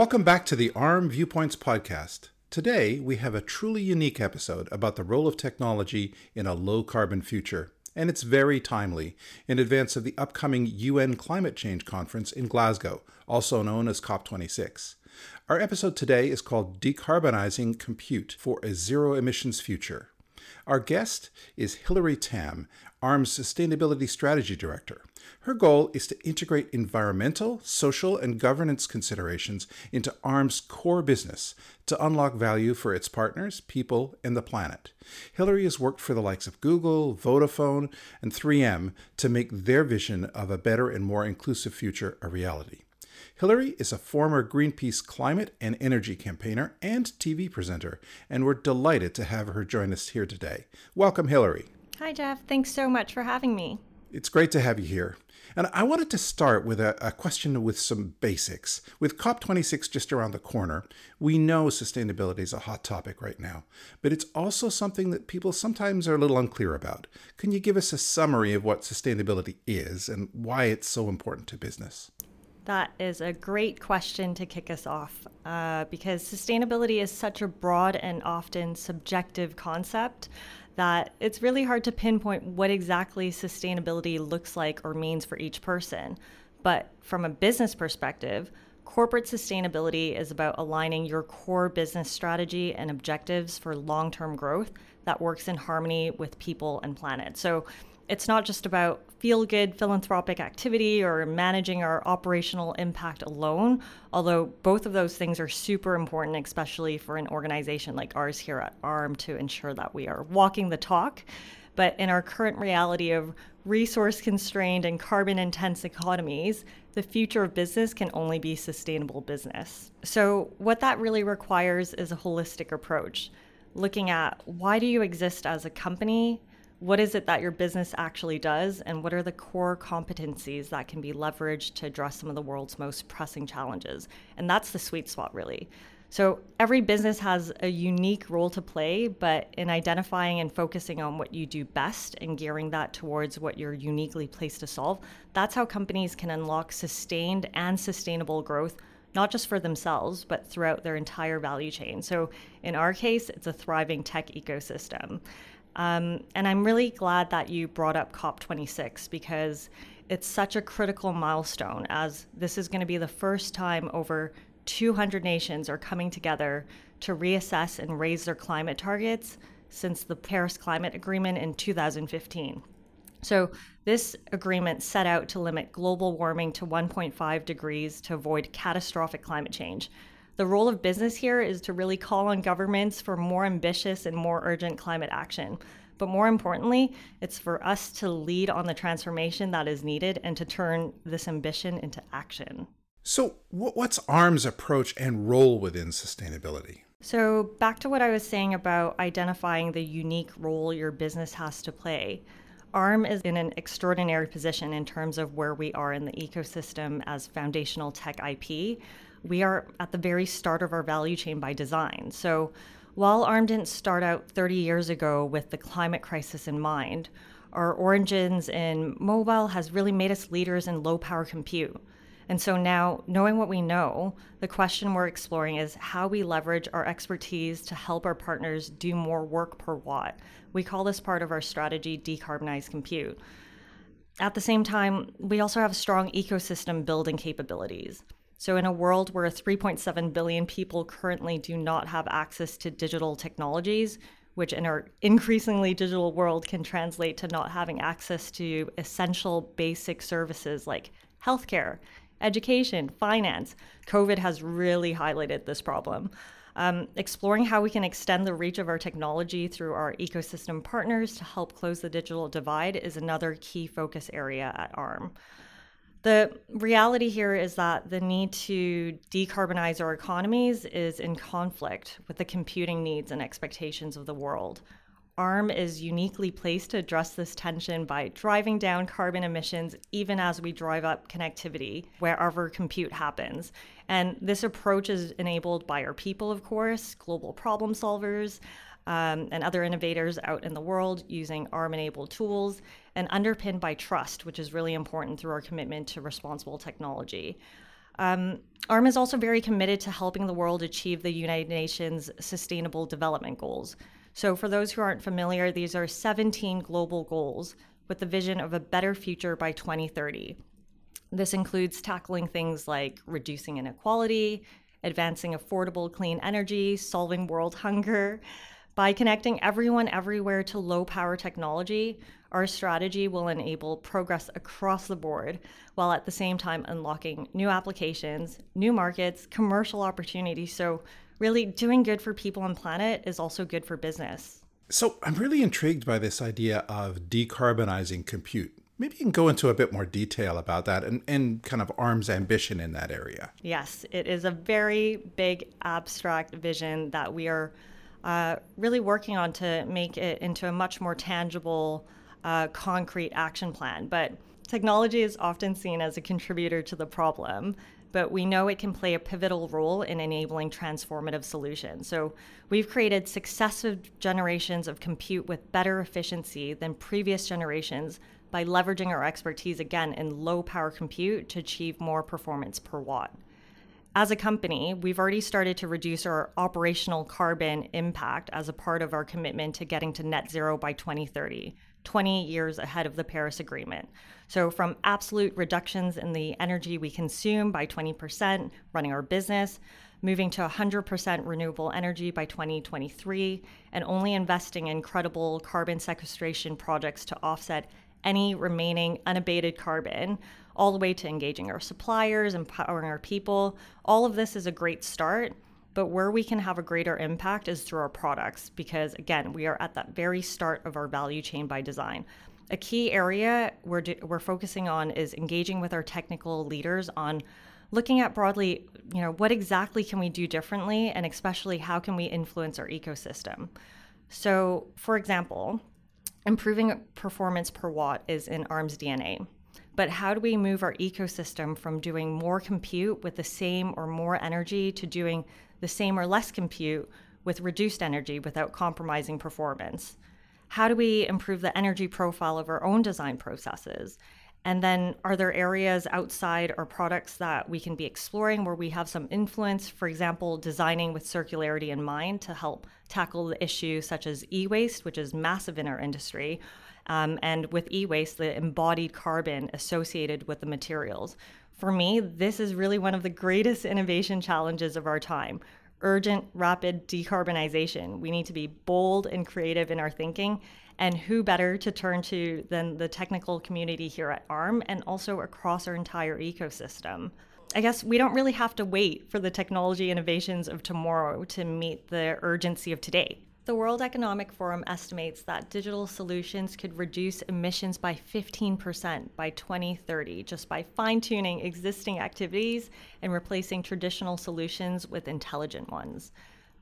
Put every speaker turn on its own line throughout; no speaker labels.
Welcome back to the ARM Viewpoints podcast. Today, we have a truly unique episode about the role of technology in a low carbon future. And it's very timely in advance of the upcoming UN Climate Change Conference in Glasgow, also known as COP26. Our episode today is called Decarbonizing Compute for a Zero Emissions Future. Our guest is Hilary Tam, ARM's Sustainability Strategy Director. Her goal is to integrate environmental, social, and governance considerations into ARM's core business to unlock value for its partners, people, and the planet. Hilary has worked for the likes of Google, Vodafone, and 3M to make their vision of a better and more inclusive future a reality. Hilary is a former Greenpeace climate and energy campaigner and TV presenter, and we're delighted to have her join us here today. Welcome, Hilary.
Hi, Geof. Thanks so much for having me.
It's great to have you here. And I wanted to start with a, a, question with some basics. With COP26 just around the corner, we know sustainability is a hot topic right now, but it's also something that people sometimes are a little unclear about. Can you give us a summary of what sustainability is and why it's so important to business?
That is a great question to kick us off uh, because sustainability is such a broad and often subjective concept that it's really hard to pinpoint what exactly sustainability looks like or means for each person. But from a business perspective, corporate sustainability is about aligning your core business strategy and objectives for long term growth that works in harmony with people and planet. So it's not just about feel good philanthropic activity or managing our operational impact alone, although both of those things are super important, especially for an organization like ours here at ARM to ensure that we are walking the talk. But in our current reality of resource constrained and carbon intense economies, the future of business can only be sustainable business. So, what that really requires is a holistic approach, looking at why do you exist as a company? What is it that your business actually does and what are the core competencies that can be leveraged to address some of the world's most pressing challenges and that's the sweet spot really so every business has a unique role to play but in identifying and focusing on what you do best and gearing that towards what you're uniquely placed to solve that's how companies can unlock sustained and sustainable growth not just for themselves, but throughout their entire value chain. So, in our case, it's a thriving tech ecosystem. Um, and I'm really glad that you brought up COP26 because it's such a critical milestone as this is going to be the first time over 200 nations are coming together to reassess and raise their climate targets since the Paris Climate Agreement in 2015. So, this agreement set out to limit global warming to 1.5 degrees to avoid catastrophic climate change. The role of business here is to really call on governments for more ambitious and more urgent climate action. But more importantly, it's for us to lead on the transformation that is needed and to turn this ambition into action.
So, what's ARM's approach and role within sustainability?
So, back to what I was saying about identifying the unique role your business has to play. ARM is in an extraordinary position in terms of where we are in the ecosystem as foundational tech IP we are at the very start of our value chain by design. So while ARM didn't start out 30 years ago with the climate crisis in mind, our origins in mobile has really made us leaders in low power compute. And so now, knowing what we know, the question we're exploring is how we leverage our expertise to help our partners do more work per watt. We call this part of our strategy decarbonize compute. At the same time, we also have strong ecosystem building capabilities. So, in a world where 3.7 billion people currently do not have access to digital technologies, which in our increasingly digital world can translate to not having access to essential basic services like healthcare, education, finance, COVID has really highlighted this problem. Um, exploring how we can extend the reach of our technology through our ecosystem partners to help close the digital divide is another key focus area at ARM. The reality here is that the need to decarbonize our economies is in conflict with the computing needs and expectations of the world. ARM is uniquely placed to address this tension by driving down carbon emissions even as we drive up connectivity wherever compute happens. And this approach is enabled by our people, of course, global problem solvers, um, and other innovators out in the world using ARM enabled tools and underpinned by trust, which is really important through our commitment to responsible technology. Um, ARM is also very committed to helping the world achieve the United Nations Sustainable Development Goals. So, for those who aren't familiar, these are 17 global goals with the vision of a better future by 2030. This includes tackling things like reducing inequality, advancing affordable clean energy, solving world hunger. By connecting everyone everywhere to low power technology, our strategy will enable progress across the board while at the same time unlocking new applications, new markets, commercial opportunities. So, really, doing good for people and planet is also good for business.
So, I'm really intrigued by this idea of decarbonizing compute. Maybe you can go into a bit more detail about that and, and kind of ARM's ambition in that area.
Yes, it is a very big abstract vision that we are uh, really working on to make it into a much more tangible, uh, concrete action plan. But technology is often seen as a contributor to the problem but we know it can play a pivotal role in enabling transformative solutions. So we've created successive generations of compute with better efficiency than previous generations by leveraging our expertise again in low power compute to achieve more performance per watt. As a company, we've already started to reduce our operational carbon impact as a part of our commitment to getting to net zero by 2030. 20 years ahead of the Paris Agreement. So, from absolute reductions in the energy we consume by 20% running our business, moving to 100% renewable energy by 2023, and only investing in credible carbon sequestration projects to offset any remaining unabated carbon, all the way to engaging our suppliers, empowering our people. All of this is a great start. But where we can have a greater impact is through our products, because again, we are at that very start of our value chain by design. A key area we're, we're focusing on is engaging with our technical leaders on looking at broadly, you know, what exactly can we do differently, and especially how can we influence our ecosystem. So, for example, improving performance per watt is in ARM's DNA. But how do we move our ecosystem from doing more compute with the same or more energy to doing the same or less compute with reduced energy without compromising performance? How do we improve the energy profile of our own design processes? And then, are there areas outside our products that we can be exploring where we have some influence? For example, designing with circularity in mind to help tackle the issues such as e waste, which is massive in our industry, um, and with e waste, the embodied carbon associated with the materials. For me, this is really one of the greatest innovation challenges of our time. Urgent, rapid decarbonization. We need to be bold and creative in our thinking. And who better to turn to than the technical community here at ARM and also across our entire ecosystem? I guess we don't really have to wait for the technology innovations of tomorrow to meet the urgency of today. The World Economic Forum estimates that digital solutions could reduce emissions by 15% by 2030 just by fine tuning existing activities and replacing traditional solutions with intelligent ones.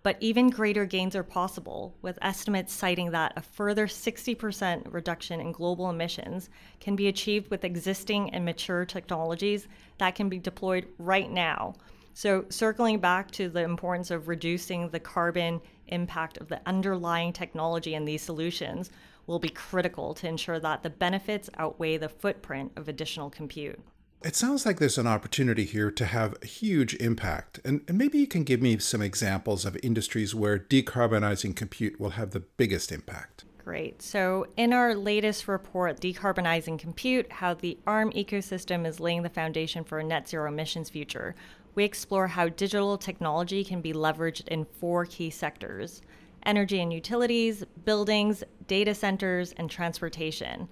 But even greater gains are possible, with estimates citing that a further 60% reduction in global emissions can be achieved with existing and mature technologies that can be deployed right now so, circling back to the importance of reducing the carbon impact of the underlying technology in these solutions will be critical to ensure that the benefits outweigh the footprint of additional compute.
It sounds like there's an opportunity here to have a huge impact. And, and, maybe you can give me some examples of industries where decarbonizing compute will have the biggest impact.
Great. So, in our latest report, Decarbonizing Compute How the ARM Ecosystem is Laying the Foundation for a Net Zero Emissions Future, we explore how digital technology can be leveraged in four key sectors energy and utilities, buildings, data centers, and transportation.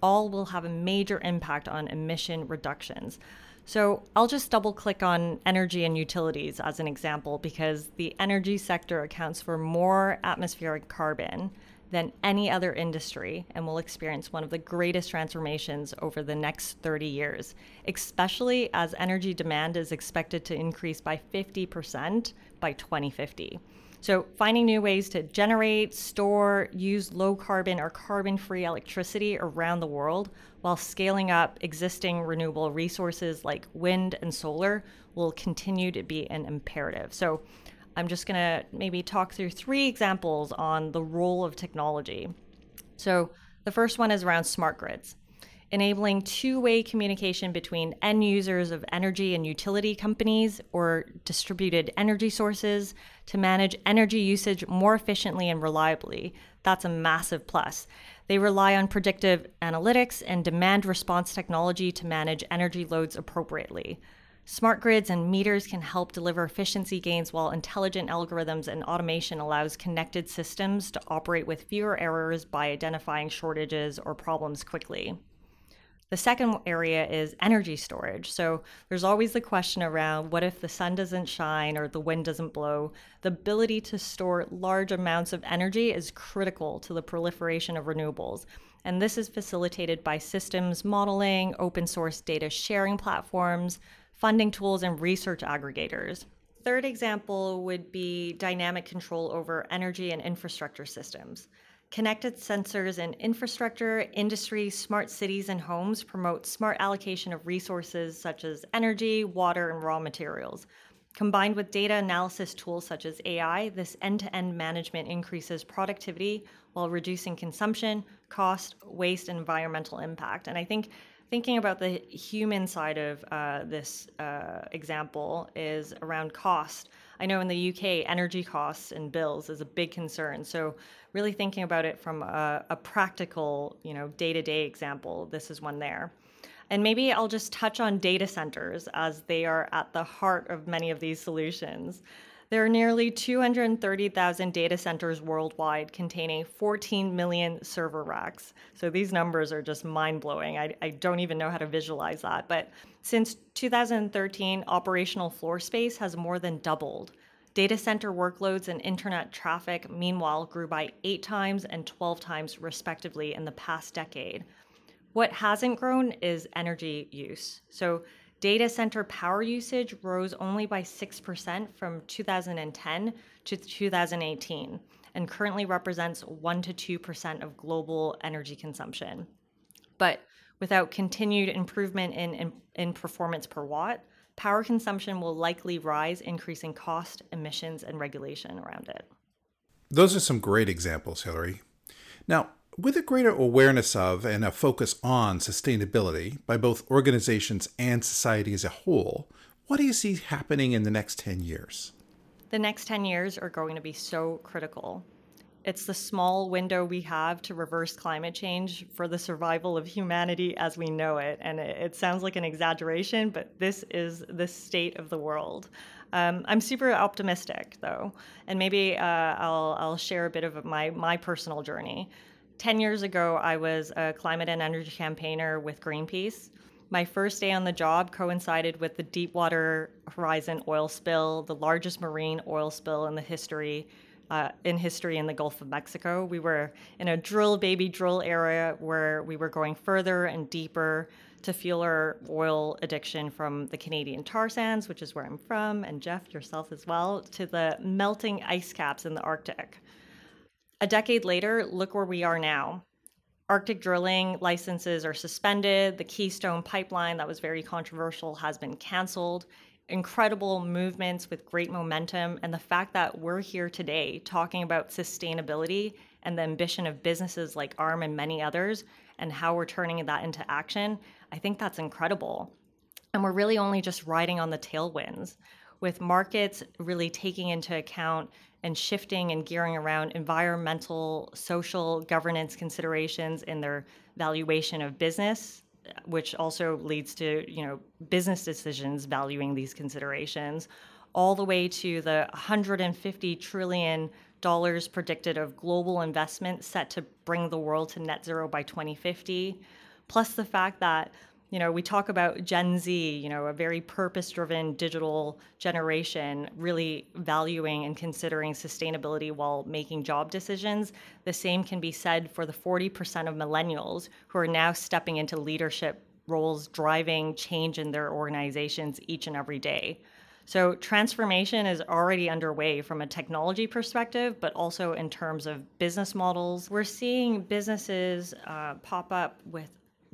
All will have a major impact on emission reductions. So I'll just double click on energy and utilities as an example because the energy sector accounts for more atmospheric carbon than any other industry and will experience one of the greatest transformations over the next 30 years, especially as energy demand is expected to increase by 50% by 2050. So, finding new ways to generate, store, use low carbon or carbon free electricity around the world while scaling up existing renewable resources like wind and solar will continue to be an imperative. So, I'm just going to maybe talk through three examples on the role of technology. So, the first one is around smart grids. enabling two way communication between end users of energy and utility companies or distributed energy sources to manage energy usage more efficiently and reliably. That's a massive plus. They rely on predictive analytics and demand response technology to manage energy loads appropriately. Smart grids and meters can help deliver efficiency gains while intelligent algorithms and automation allows connected systems to operate with fewer errors by identifying shortages or problems quickly. The second area is energy storage. So there's always the question around what if the sun doesn't shine or the wind doesn't blow? The ability to store large amounts of energy is critical to the proliferation of renewables. And this is facilitated by systems modeling, open source data sharing platforms, funding tools, and research aggregators. Third example would be dynamic control over energy and infrastructure systems. Connected sensors and infrastructure, industry, smart cities, and homes promote smart allocation of resources such as energy, water, and raw materials. Combined with data analysis tools such as AI, this end to end management increases productivity while reducing consumption, cost, waste, and environmental impact. And I think thinking about the human side of uh, this uh, example is around cost. I know in the UK, energy costs and bills is a big concern. So, really thinking about it from a, a practical, you know, day-to-day example, this is one there. And maybe I'll just touch on data centers as they are at the heart of many of these solutions. There are nearly 230,000 data centers worldwide containing 14 million server racks. So these numbers are just mind blowing. I, I, don't even know how to visualize that. But since 2013, operational floor space has more than doubled. Data center workloads and internet traffic, meanwhile, grew by eight times and 12 times, respectively, in the past decade. What hasn't grown is energy use. So Data center power usage rose only by 6% from 2010 to 2018 and currently represents 1 to 2% of global energy consumption. But without continued improvement in, in, in, performance per watt, power consumption will likely rise, increasing cost, emissions, and regulation around it.
Those are some great examples, Hilary. Now, with a greater awareness of and a focus on sustainability by both organizations and society as a whole, what do you see happening in the next 10 years?
The next 10 years are going to be so critical. It's the small window we have to reverse climate change for the survival of humanity as we know it. And it, sounds like an exaggeration, but this is the state of the world. Um, I'm super optimistic, though, and maybe uh, I'll, I'll share a bit of my, my personal journey. 10 years ago, I was a climate and energy campaigner with Greenpeace. My first day on the job coincided with the Deepwater Horizon oil spill, the largest marine oil spill in the history uh, in history in the Gulf of Mexico. We were in a drill baby drill area where we were going further and deeper to fuel our oil addiction from the Canadian tar sands, which is where I'm from, and Geof yourself as well, to the melting ice caps in the Arctic. A decade later, look where we are now. Arctic drilling licenses are suspended. The Keystone pipeline, that was very controversial, has been canceled. Incredible movements with great momentum. And the fact that we're here today talking about sustainability and the ambition of businesses like ARM and many others and how we're turning that into action, I think that's incredible. And we're really only just riding on the tailwinds with markets really taking into account and shifting and gearing around environmental, social, governance considerations in their valuation of business, which also leads to you know business decisions valuing these considerations, all the way to the 150 trillion dollars predicted of global investment set to bring the world to net zero by 2050, plus the fact that you know, we talk about Gen Z, you know, a very purpose driven digital generation, really valuing and considering sustainability while making job decisions. The same can be said for the 40% of millennials who are now stepping into leadership roles, driving change in their organizations each and every day. So, transformation is already underway from a technology perspective, but also in terms of business models. We're seeing businesses uh, pop up with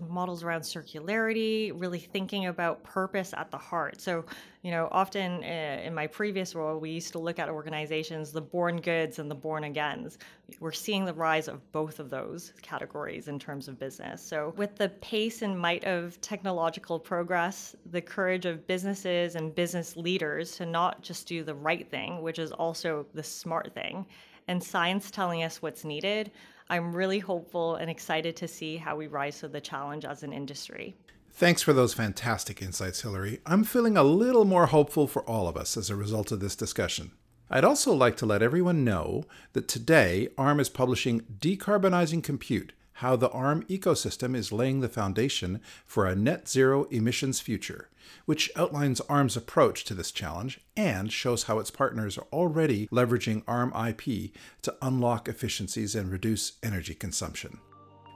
models around circularity, really thinking about purpose at the heart. So, You know, often uh, in my previous role, we used to look at organizations, the born goods and the born agains. We're seeing the rise of both of those categories in terms of business. So, with the pace and might of technological progress, the courage of businesses and business leaders to not just do the right thing, which is also the smart thing, and science telling us what's needed, I'm really hopeful and excited to see how we rise to the challenge as an industry.
Thanks for those fantastic insights, Hilary. I'm feeling a little more hopeful for all of us as a result of this discussion. I'd also like to let everyone know that today ARM is publishing Decarbonizing Compute How the ARM Ecosystem is Laying the Foundation for a Net Zero Emissions Future, which outlines ARM's approach to this challenge and shows how its partners are already leveraging ARM IP to unlock efficiencies and reduce energy consumption.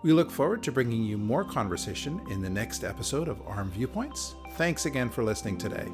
We look forward to bringing you more conversation in the next episode of ARM Viewpoints. Thanks again for listening today.